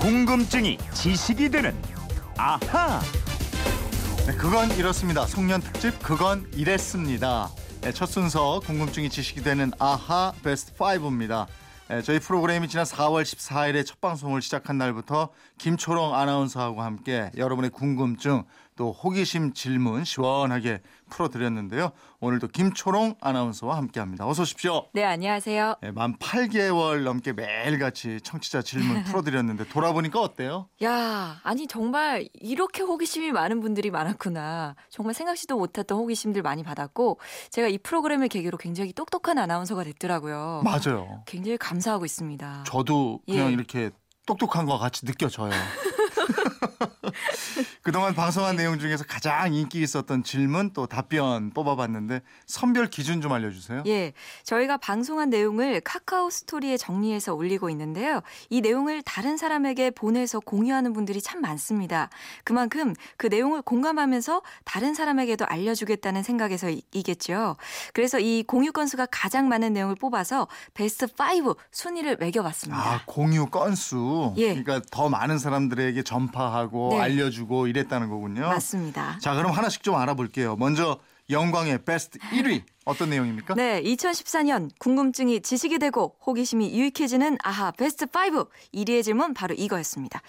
궁금증이 지식이 되는 아하. 네, 그건 이렇습니다. 송년 특집 그건 이랬습니다. 네, 첫 순서 궁금증이 지식이 되는 아하 베스트 5입니다. 네, 저희 프로그램이 지난 4월 14일에 첫 방송을 시작한 날부터 김초롱 아나운서하고 함께 여러분의 궁금증 또 호기심 질문 시원하게 풀어드렸는데요. 오늘도 김초롱 아나운서와 함께합니다. 어서 오십시오. 네, 안녕하세요. 네, 만 8개월 넘게 매일같이 청취자 질문 풀어드렸는데 돌아보니까 어때요? 야, 아니 정말 이렇게 호기심이 많은 분들이 많았구나. 정말 생각지도 못했던 호기심들 많이 받았고 제가 이 프로그램을 계기로 굉장히 똑똑한 아나운서가 됐더라고요. 맞아요. 굉장히 감사하고 있습니다. 저도 그냥 예. 이렇게 똑똑한 것 같이 느껴져요. 그동안 방송한 내용 중에서 가장 인기 있었던 질문 또 답변 뽑아봤는데 선별 기준 좀 알려주세요. 예, 저희가 방송한 내용을 카카오 스토리에 정리해서 올리고 있는데요. 이 내용을 다른 사람에게 보내서 공유하는 분들이 참 많습니다. 그만큼 그 내용을 공감하면서 다른 사람에게도 알려주겠다는 생각에서이겠죠. 그래서 이 공유 건수가 가장 많은 내용을 뽑아서 베스트 5 순위를 매겨봤습니다. 아 공유 건수. 예. 그러니까 더 많은 사람들에게 전파 하고 네. 알려주고 이랬다는 거군요. 맞습니다. 자 그럼 하나씩 좀 알아볼게요. 먼저 영광의 베스트 1위 어떤 내용입니까? 네, 2014년 궁금증이 지식이 되고 호기심이 유익해지는 아하 베스트 5 1위의 질문 바로 이거였습니다.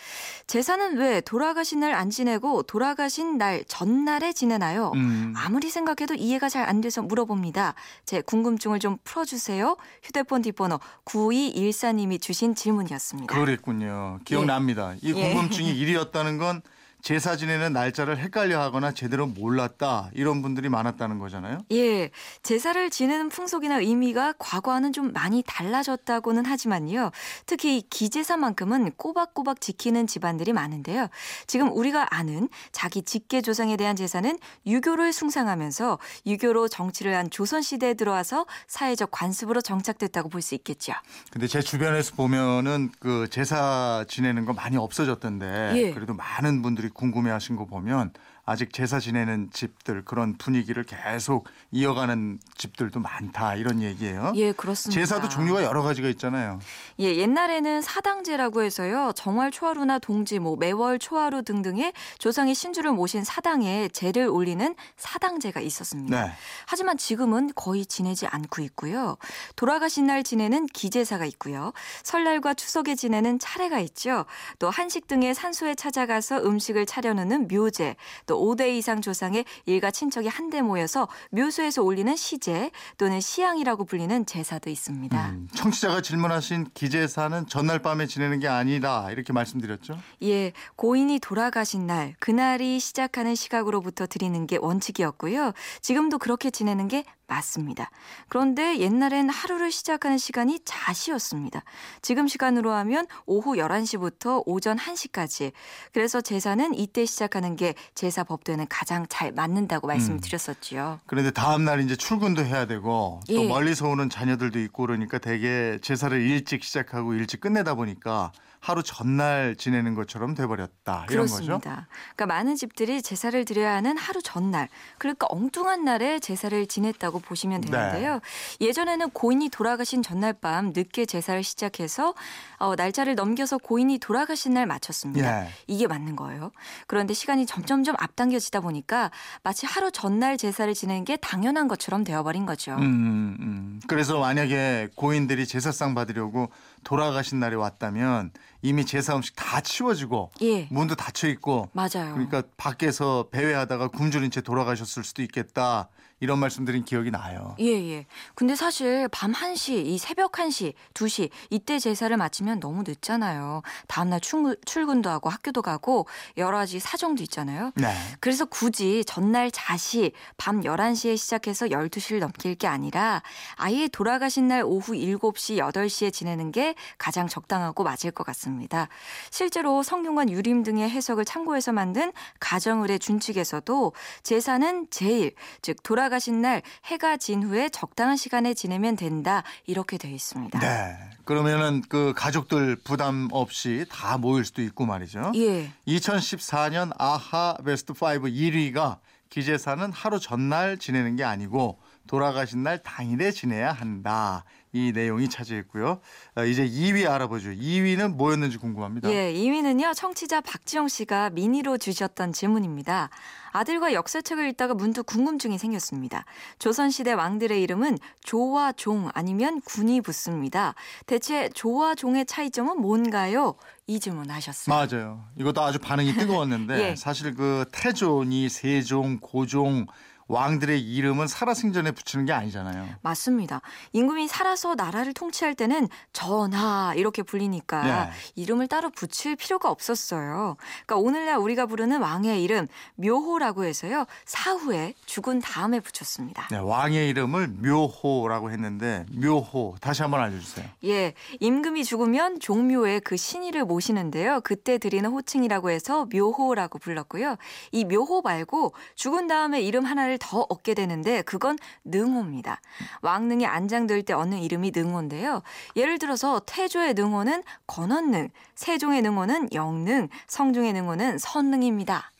제사는 왜 돌아가신 날 안 지내고 돌아가신 날 전날에 지내나요? 음. 아무리 생각해도 이해가 잘 안 돼서 물어봅니다. 제 궁금증을 좀 풀어주세요. 휴대폰 뒷번호 9214님이 주신 질문이었습니다. 그랬군요. 기억납니다. 이 예. 궁금증이 1위였다는 건 제사 지내는 날짜를 헷갈려 하거나 제대로 몰랐다 이런 분들이 많았다는 거잖아요. 예, 제사를 지내는 풍속이나 의미가 과거와는 좀 많이 달라졌다고는 하지만요. 특히 이 기제사만큼은 꼬박꼬박 지키는 집안들이 많은데요. 지금 우리가 아는 자기 직계 조상에 대한 제사는 유교를 숭상하면서 유교로 정치를 한 조선 시대에 들어와서 사회적 관습으로 정착됐다고 볼 수 있겠죠. 근데 제 주변에서 보면은 그 제사 지내는 거 많이 없어졌던데 예. 그래도 많은 분들이 궁금해하신 거 보면 아직 제사 지내는 집들 그런 분위기를 계속 이어가는 집들도 많다 이런 얘기예요. 예, 그렇습니다. 제사도 종류가 여러 가지가 있잖아요. 예, 옛날에는 사당제라고 해서요. 정월 초하루나 동지, 뭐 매월 초하루 등등의 조상의 신주를 모신 사당에 제를 올리는 사당제가 있었습니다. 네. 하지만 지금은 거의 지내지 않고 있고요. 돌아가신 날 지내는 기제사가 있고요. 설날과 추석에 지내는 차례가 있죠. 또 한식 등의 산소에 찾아가서 음식을 차려놓는 묘제, 또 5대 이상 조상의 일가 친척이 한데 모여서 묘소에서 올리는 시제 또는 시양이라고 불리는 제사도 있습니다. 음, 청취자가 질문하신 기제사는 전날 밤에 지내는 게 아니다 이렇게 말씀드렸죠. 예, 고인이 돌아가신 날, 그날이 시작하는 시각으로부터 드리는 게 원칙이었고요. 지금도 그렇게 지내는 게 맞습니다. 그런데 옛날엔 하루를 시작하는 시간이 자시였습니다. 지금 시간으로 하면 오후 11시부터 오전 1시까지. 그래서 제사는 이때 시작하는 게 제사 법도에는 가장 잘 맞는다고 말씀을 음. 드렸었지요. 그런데 다음 날 이제 출근도 해야 되고 또 예. 멀리서 오는 자녀들도 있고 그러니까 되게 제사를 일찍 시작하고 일찍 끝내다 보니까 하루 전날 지내는 것처럼 돼버렸다 이런 거죠. 그렇습니다. 그러니까 많은 집들이 제사를 드려야 하는 하루 전날, 그러니까 엉뚱한 날에 제사를 지냈다고 보시면 네. 되는데요. 예전에는 고인이 돌아가신 전날 밤 늦게 제사를 시작해서 어, 날짜를 넘겨서 고인이 돌아가신 날 마쳤습니다. 예. 이게 맞는 거예요. 그런데 시간이 점점점 앞당겨지다 보니까 마치 하루 전날 제사를 지내는 게 당연한 것처럼 되어버린 거죠. 음, 음. 그래서 만약에 고인들이 제사상 받으려고 돌아가신 날이 왔다면 이미 제사 음식 다 치워지고 예, 문도 닫혀 있고 맞아요. 그러니까 밖에서 배회하다가 굶주린 채 돌아가셨을 수도 있겠다 이런 말씀드린 기억이 나요. 예, 예. 근데 사실 밤 1시, 이 새벽 1시, 2시 이때 제사를 마치면 너무 늦잖아요. 다음 날 출근, 출근도 하고 학교도 가고 여러 가지 사정도 있잖아요. 네. 그래서 굳이 전날 자시 밤 11시에 시작해서 12시를 넘길 게 아니라 아예 돌아가신 날 오후 7시, 8시에 지내는 게 가장 적당하고 맞을 것 같습니다. 실제로 성균관 유림 등의 해석을 참고해서 만든 가정의례 준칙에서도 제사는 제일, 즉 돌아 가신 날 해가 진 후에 적당한 시간에 지내면 된다 이렇게 되어 있습니다. 네. 그러면은 그 가족들 부담 없이 다 모일 수도 있고 말이죠. 예. 2014년 아하 베스트 5 1위가 기제사는 하루 전날 지내는 게 아니고 돌아가신 날 당일에 지내야 한다. 이 내용이 차지했고요. 어, 이제 2위 알아보죠. 2위는 뭐였는지 궁금합니다. 예, 2위는요. 청취자 박지영 씨가 미니로 주셨던 질문입니다. 아들과 역사책을 읽다가 문득 궁금증이 생겼습니다. 조선시대 왕들의 이름은 조와 종 아니면 군이 붙습니다. 대체 조와 종의 차이점은 뭔가요? 이 질문 하셨어요. 맞아요. 이것도 아주 반응이 뜨거웠는데 예. 사실 그 태존이 세종, 고종 왕들의 이름은 살아생전에 붙이는 게 아니잖아요. 맞습니다. 임금이 살아서 나라를 통치할 때는 전하 이렇게 불리니까 네. 이름을 따로 붙일 필요가 없었어요. 그러니까 오늘날 우리가 부르는 왕의 이름 묘호라고 해서요. 사후에 죽은 다음에 붙였습니다. 네, 왕의 이름을 묘호라고 했는데 묘호 다시 한번 알려주세요. 예, 임금이 죽으면 종묘에 그 신의를 모시는데요. 그때 드리는 호칭이라고 해서 묘호라고 불렀고요. 이 묘호 말고 죽은 다음에 이름 하나를 더 얻게 되는데 그건 능호입니다. 왕릉이 안장될 때 얻는 이름이 능호인데요. 예를 들어서 태조의 능호는 건원능, 세종의 능호는 영능, 성종의 능호는 선능입니다.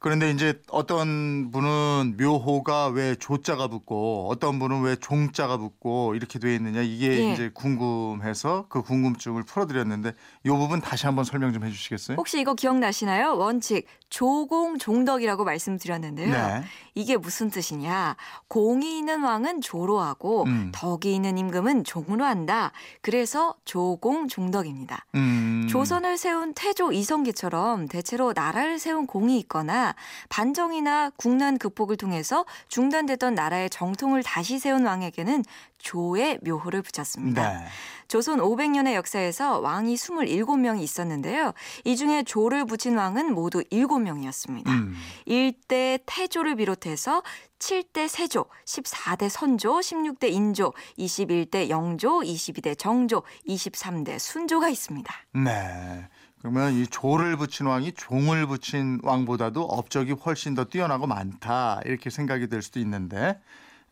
그런데 이제 어떤 분은 묘호가 왜 조자가 붙고 어떤 분은 왜 종자가 붙고 이렇게 돼 있느냐 이게 예. 이제 궁금해서 그 궁금증을 풀어드렸는데 이 부분 다시 한번 설명 좀 해주시겠어요? 혹시 이거 기억나시나요? 원칙 조공종덕이라고 말씀드렸는데요. 네. 이게 무슨 뜻이냐? 공이 있는 왕은 조로 하고 음. 덕이 있는 임금은 종으로 한다. 그래서 조공종덕입니다. 음. 조선을 세운 태조 이성계처럼 대체로 나라를 세운 공이 있거나 반정이나 국난 극복을 통해서 중단됐던 나라의 정통을 다시 세운 왕에게는 조의 묘호를 붙였습니다. 네. 조선 500년의 역사에서 왕이 27명이 있었는데요. 이 중에 조를 붙인 왕은 모두 7명이었습니다. 음. 1대 태조를 비롯해서 7대 세조, 14대 선조, 16대 인조, 21대 영조, 22대 정조, 23대 순조가 있습니다. 네. 그러면 이 조를 붙인 왕이 종을 붙인 왕보다도 업적이 훨씬 더 뛰어나고 많다 이렇게 생각이 될 수도 있는데,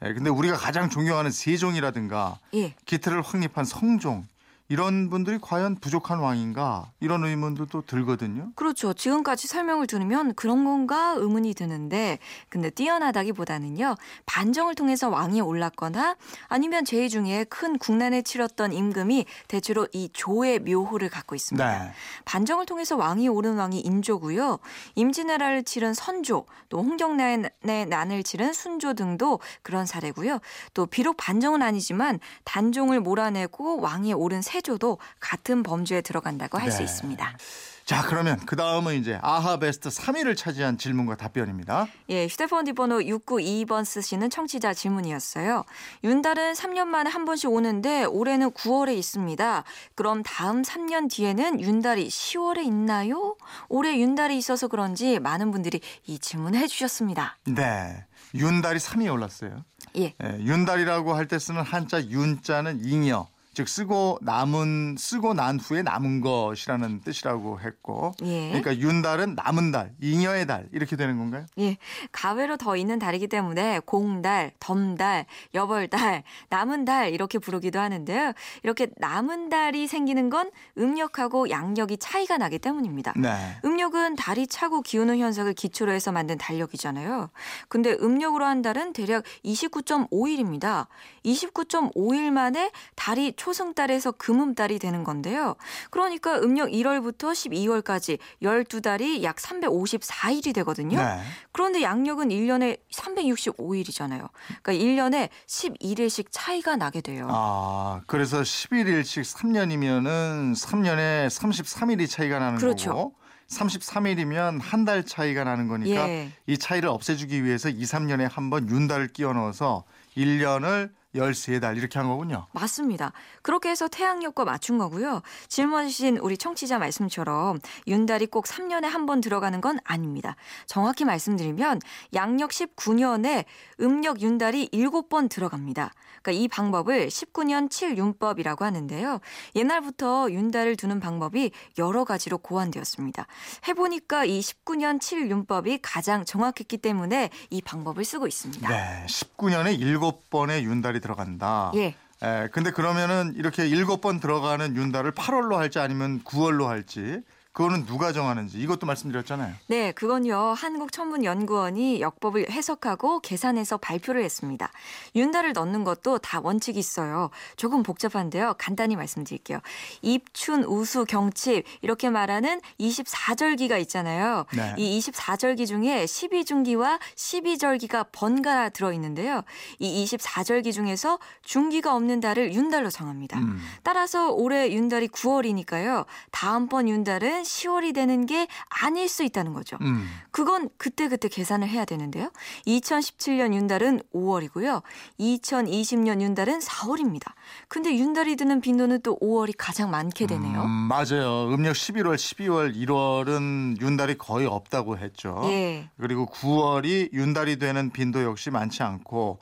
예, 근데 우리가 가장 존경하는 세종이라든가 예. 기틀을 확립한 성종 이런 분들이 과연 부족한 왕인가 이런 의문도 또 들거든요. 그렇죠. 지금까지 설명을 들으면 그런 건가 의문이 드는데 근데 뛰어나다기보다는요. 반정을 통해서 왕이 올랐거나 아니면 제위 중에 큰 국난을 치렀던 임금이 대체로 이 조의 묘호를 갖고 있습니다. 네. 반정을 통해서 왕이 오른 왕이 인조고요. 임진왜란을 치른 선조, 또 홍경란의 난을 치른 순조 등도 그런 사례고요. 또 비록 반정은 아니지만 단종을 몰아내고 왕이 오른 세 조도 같은 범주에 들어간다고 할수 네. 있습니다. 자 그러면 그 다음은 이제 아하 베스트 3위를 차지한 질문과 답변입니다. 예, 휴대폰 뒷번호 692번 쓰시는 청취자 질문이었어요. 윤달은 3년 만에 한 번씩 오는데 올해는 9월에 있습니다. 그럼 다음 3년 뒤에는 윤달이 10월에 있나요? 올해 윤달이 있어서 그런지 많은 분들이 이 질문을 해주셨습니다. 네. 윤달이 3위에 올랐어요. 예. 예, 윤달이라고 할 때 쓰는 한자 윤자는 잉여, 즉 쓰고 남은 쓰고 난 후에 남은 것이라는 뜻이라고 했고, 예. 그러니까 윤달은 남은 달, 잉여의 달 이렇게 되는 건가요? 예, 가외로 더 있는 달이기 때문에 공달, 덤달, 여벌달, 남은 달 이렇게 부르기도 하는데요. 이렇게 남은 달이 생기는 건 음력하고 양력이 차이가 나기 때문입니다. 네. 음력은 달이 차고 기우는 현상을 기초로 해서 만든 달력이잖아요. 근데 음력으로 한 달은 대략 29.5일입니다. 29.5일 만에 달이 초승달에서 금음달이 되는 건데요. 그러니까 음력 1월부터 12월까지 12달이 약 354일이 되거든요. 네. 그런데 양력은 1년에 365일이잖아요. 그러니까 1년에 11일씩 차이가 나게 돼요. 아, 그래서 11일씩 3년이면은 3년에 33일이 차이가 나는 그렇죠. 거고 33일이면 한 달 차이가 나는 거니까 예. 이 차이를 없애주기 위해서 2, 3년에 한 번 윤달을 끼워 넣어서 1년을 13달 이렇게 한 거군요. 맞습니다. 그렇게 해서 태양력과 맞춘 거고요. 질문 주신 우리 청취자 말씀처럼 윤달이 꼭 3년에 한 번 들어가는 건 아닙니다. 정확히 말씀드리면 양력 19년에 음력 윤달이 7번 들어갑니다. 그러니까 이 방법을 19년 7윤법이라고 하는데요. 옛날부터 윤달을 두는 방법이 여러 가지로 고안되었습니다. 해보니까 이 19년 7윤법이 가장 정확했기 때문에 이 방법을 쓰고 있습니다. 네, 19년에 7번의 윤달이 들어간다. 예. 에, 근데 그러면은 이렇게 7번 들어가는 윤달을 8월로 할지 아니면 9월로 할지 그거는 누가 정하는지 이것도 말씀드렸잖아요. 네, 그건요. 한국천문연구원이 역법을 해석하고 계산해서 발표를 했습니다. 윤달을 넣는 것도 다 원칙이 있어요. 조금 복잡한데요. 간단히 말씀드릴게요. 입춘, 우수, 경칩 이렇게 말하는 24절기가 있잖아요. 네. 이 24절기 중에 12중기와 12절기가 번갈아 들어 있는데요. 이 24절기 중에서 중기가 없는 달을 윤달로 정합니다. 음. 따라서 올해 윤달이 9월이니까요. 다음번 윤달은 10월이 되는 게 아닐 수 있다는 거죠. 음. 그건 그때 그때 계산을 해야 되는데요. 2017년 윤달은 5월이고요. 2020년 윤달은 4월입니다. 근데 윤달이 드는 빈도는 또 5월이 가장 많게 되네요. 음, 맞아요. 음력 11월, 12월, 1월은 윤달이 거의 없다고 했죠. 예. 그리고 9월이 윤달이 되는 빈도 역시 많지 않고 어,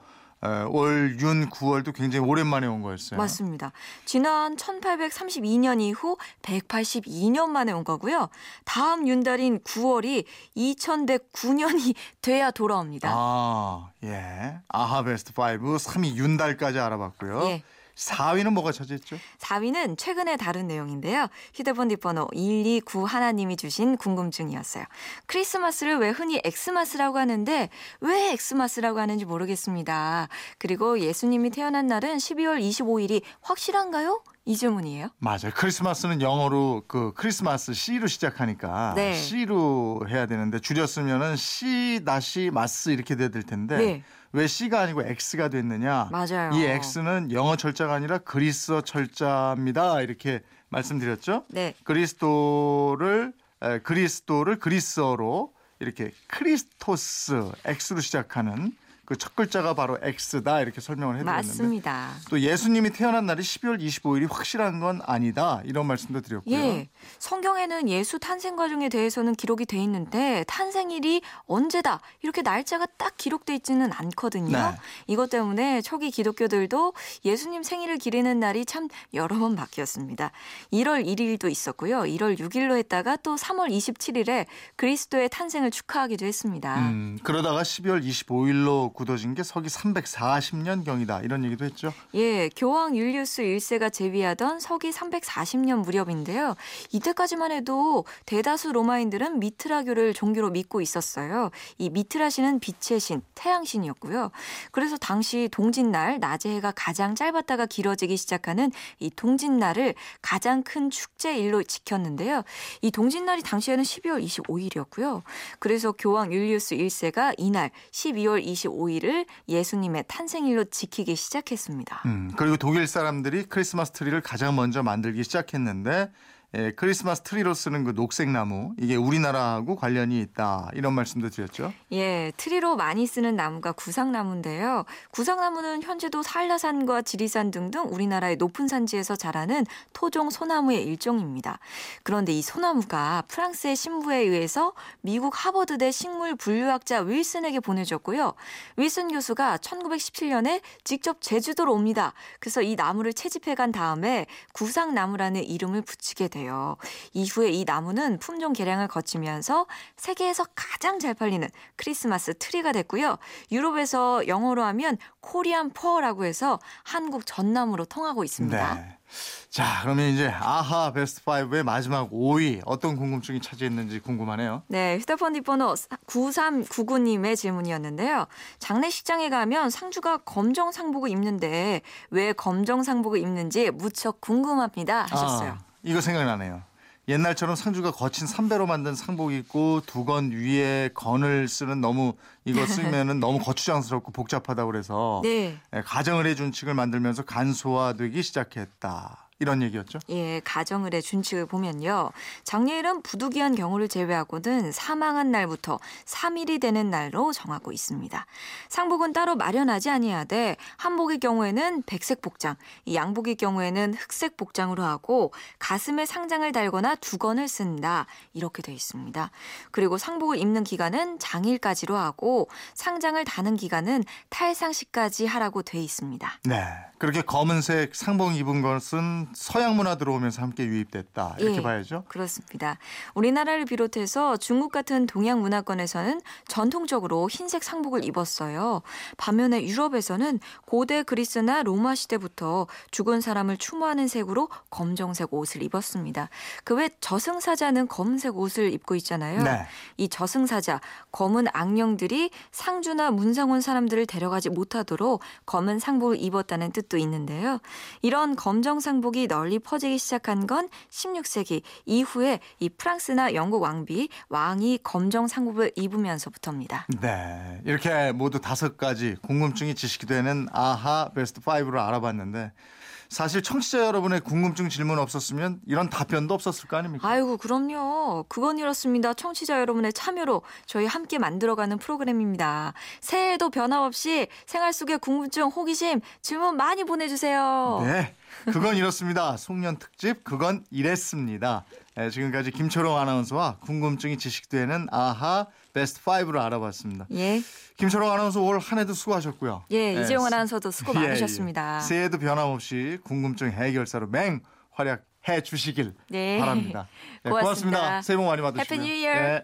올 윤 9월도 굉장히 오랜만에 온 거였어요. 맞습니다. 지난 1832년 이후 182년 만에 온 거고요. 다음 윤달인 9월이 2109년이 돼야 돌아옵니다. 아, 예. 아하 베스트 5 3위 윤달까지 알아봤고요. 예. 4위는 뭐가 차지했죠? 4위는 최근에 다른 내용인데요. 휴대폰 뒷번호 129 하나님이 주신 궁금증이었어요. 크리스마스를 왜 흔히 엑스마스라고 하는데 왜 엑스마스라고 하는지 모르겠습니다. 그리고 예수님이 태어난 날은 12월 25일이 확실한가요? 이 질문이에요. 맞아요. 크리스마스는 영어로 그 크리스마스 C로 시작하니까 네. C로 해야 되는데 줄였으면은 C 다시 마스 이렇게 돼야 될 텐데 네. 왜 C가 아니고 X가 됐느냐? 맞아요. 이 X는 영어 철자가 아니라 그리스어 철자입니다. 이렇게 말씀드렸죠. 네. 그리스도를 에, 그리스도를 그리스어로 이렇게 크리스토스 X로 시작하는 그 첫 글자가 바로 X다 이렇게 설명을 해드렸는데 맞습니다. 또 예수님이 태어난 날이 12월 25일이 확실한 건 아니다 이런 말씀도 드렸고요. 예. 성경에는 예수 탄생 과정에 대해서는 기록이 돼 있는데 탄생일이 언제다 이렇게 날짜가 딱 기록돼 있지는 않거든요. 네. 이것 때문에 초기 기독교들도 예수님 생일을 기리는 날이 참 여러 번 바뀌었습니다. 1월 1일도 있었고요. 1월 6일로 했다가 또 3월 27일에 그리스도의 탄생을 축하하기도 했습니다. 음, 그러다가 12월 25일로 굳어진 게 서기 340년 경이다 이런 얘기도 했죠. 예, 교황 율리우스 1세가 제위하던 서기 340년 무렵인데요. 이때까지만 해도 대다수 로마인들은 미트라교를 종교로 믿고 있었어요. 이 미트라신은 빛의 신, 태양신이었고요. 그래서 당시 동짓날, 낮의 해가 가장 짧았다가 길어지기 시작하는 이 동짓날을 가장 큰 축제일로 지켰는데요. 이 동짓날이 당시에는 12월 25일이었고요. 그래서 교황 율리우스 1세가 이날 12월 25 일을 예수님의 탄생일로 지키기 시작했습니다. 음, 그리고 독일 사람들이 크리스마스 트리를 가장 먼저 만들기 시작했는데 예, 크리스마스 트리로 쓰는 그 녹색 나무 이게 우리나라하고 관련이 있다 이런 말씀도 드렸죠. 예, 트리로 많이 쓰는 나무가 구상나무인데요. 구상나무는 현재도 한라산과 지리산 등등 우리나라의 높은 산지에서 자라는 토종 소나무의 일종입니다. 그런데 이 소나무가 프랑스의 신부에 의해서 미국 하버드대 식물 분류학자 윌슨에게 보내졌고요. 윌슨 교수가 1917년에 직접 제주도로 옵니다. 그래서 이 나무를 채집해 간 다음에 구상나무라는 이름을 붙이게 돼요. 이후에 이 나무는 품종 개량을 거치면서 세계에서 가장 잘 팔리는 크리스마스 트리가 됐고요. 유럽에서 영어로 하면 Korean fir라고 해서 한국 전나무로 통하고 있습니다. 네. 자, 그러면 이제 아하 베스트 5의 마지막 5위 어떤 궁금증이 차지했는지 궁금하네요. 네, 휴대폰 뒷번호 9399님의 질문이었는데요. 장례식장에 가면 상주가 검정 상복을 입는데 왜 검정 상복을 입는지 무척 궁금합니다 하셨어요. 아, 이거 생각나네요. 옛날처럼 상주가 거친 삼배로 만든 상복 입고 두건 위에 건을 쓰는 너무 이거 쓰면은 너무 거추장스럽고 복잡하다고 그래서 네. 예, 가정을 해 준 칙을 만들면서 간소화되기 시작했다. 이런 얘기였죠. 예, 가정을의 준칙을 보면요. 장례일은 부득이한 경우를 제외하고는 사망한 날부터 3일이 되는 날로 정하고 있습니다. 상복은 따로 마련하지 아니하되 한복의 경우에는 백색 복장, 이 양복의 경우에는 흑색 복장으로 하고 가슴에 상장을 달거나 두건을 쓴다. 이렇게 되어 있습니다. 그리고 상복을 입는 기간은 장일까지로 하고 상장을 다는 기간은 탈상시까지 하라고 돼 있습니다. 네. 그렇게 검은색 상복 입은 것은 건 서양 문화 들어오면서 함께 유입됐다 이렇게 예, 봐야죠. 그렇습니다. 우리나라를 비롯해서 중국 같은 동양 문화권에서는 전통적으로 흰색 상복을 입었어요. 반면에 유럽에서는 고대 그리스나 로마 시대부터 죽은 사람을 추모하는 색으로 검정색 옷을 입었습니다. 그 외 저승사자는 검은색 옷을 입고 있잖아요. 네. 이 저승사자, 검은 악령들이 상주나 문상 온 사람들을 데려가지 못하도록 검은 상복을 입었다는 뜻도 있는데요. 이런 검정 상복 이 널리 퍼지기 시작한 건 16세기 이후에 이 프랑스나 영국 왕비 왕이 검정 상복을 입으면서부터입니다. 네. 이렇게 모두 다섯 가지 궁금증이 지식이 되는 아하 베스트 5를 알아봤는데 사실 청취자 여러분의 궁금증 질문 없었으면 이런 답변도 없었을 거 아닙니까? 아이고 그럼요. 그건 이렇습니다. 청취자 여러분의 참여로 저희 함께 만들어가는 프로그램입니다. 새해에도 변함없이 생활 속의 궁금증, 호기심 질문 많이 보내주세요. 네. 그건 이렇습니다. 송년 특집 그건 이랬습니다. 네, 지금까지 김초롱 아나운서와 궁금증이 지식되는 아하 베스트 5를 알아봤습니다. 예. 김초롱 아나운서 올 한 해도 수고하셨고요. 예, 네, 이재용 아나운서도 수고 예, 많으셨습니다. 예. 새해도 변함없이 궁금증 해결사로 맹 활약해 주시길 네. 바랍니다. 네, 고맙습니다. 새해 복 많이 받으시고요. Happy New Year. 네.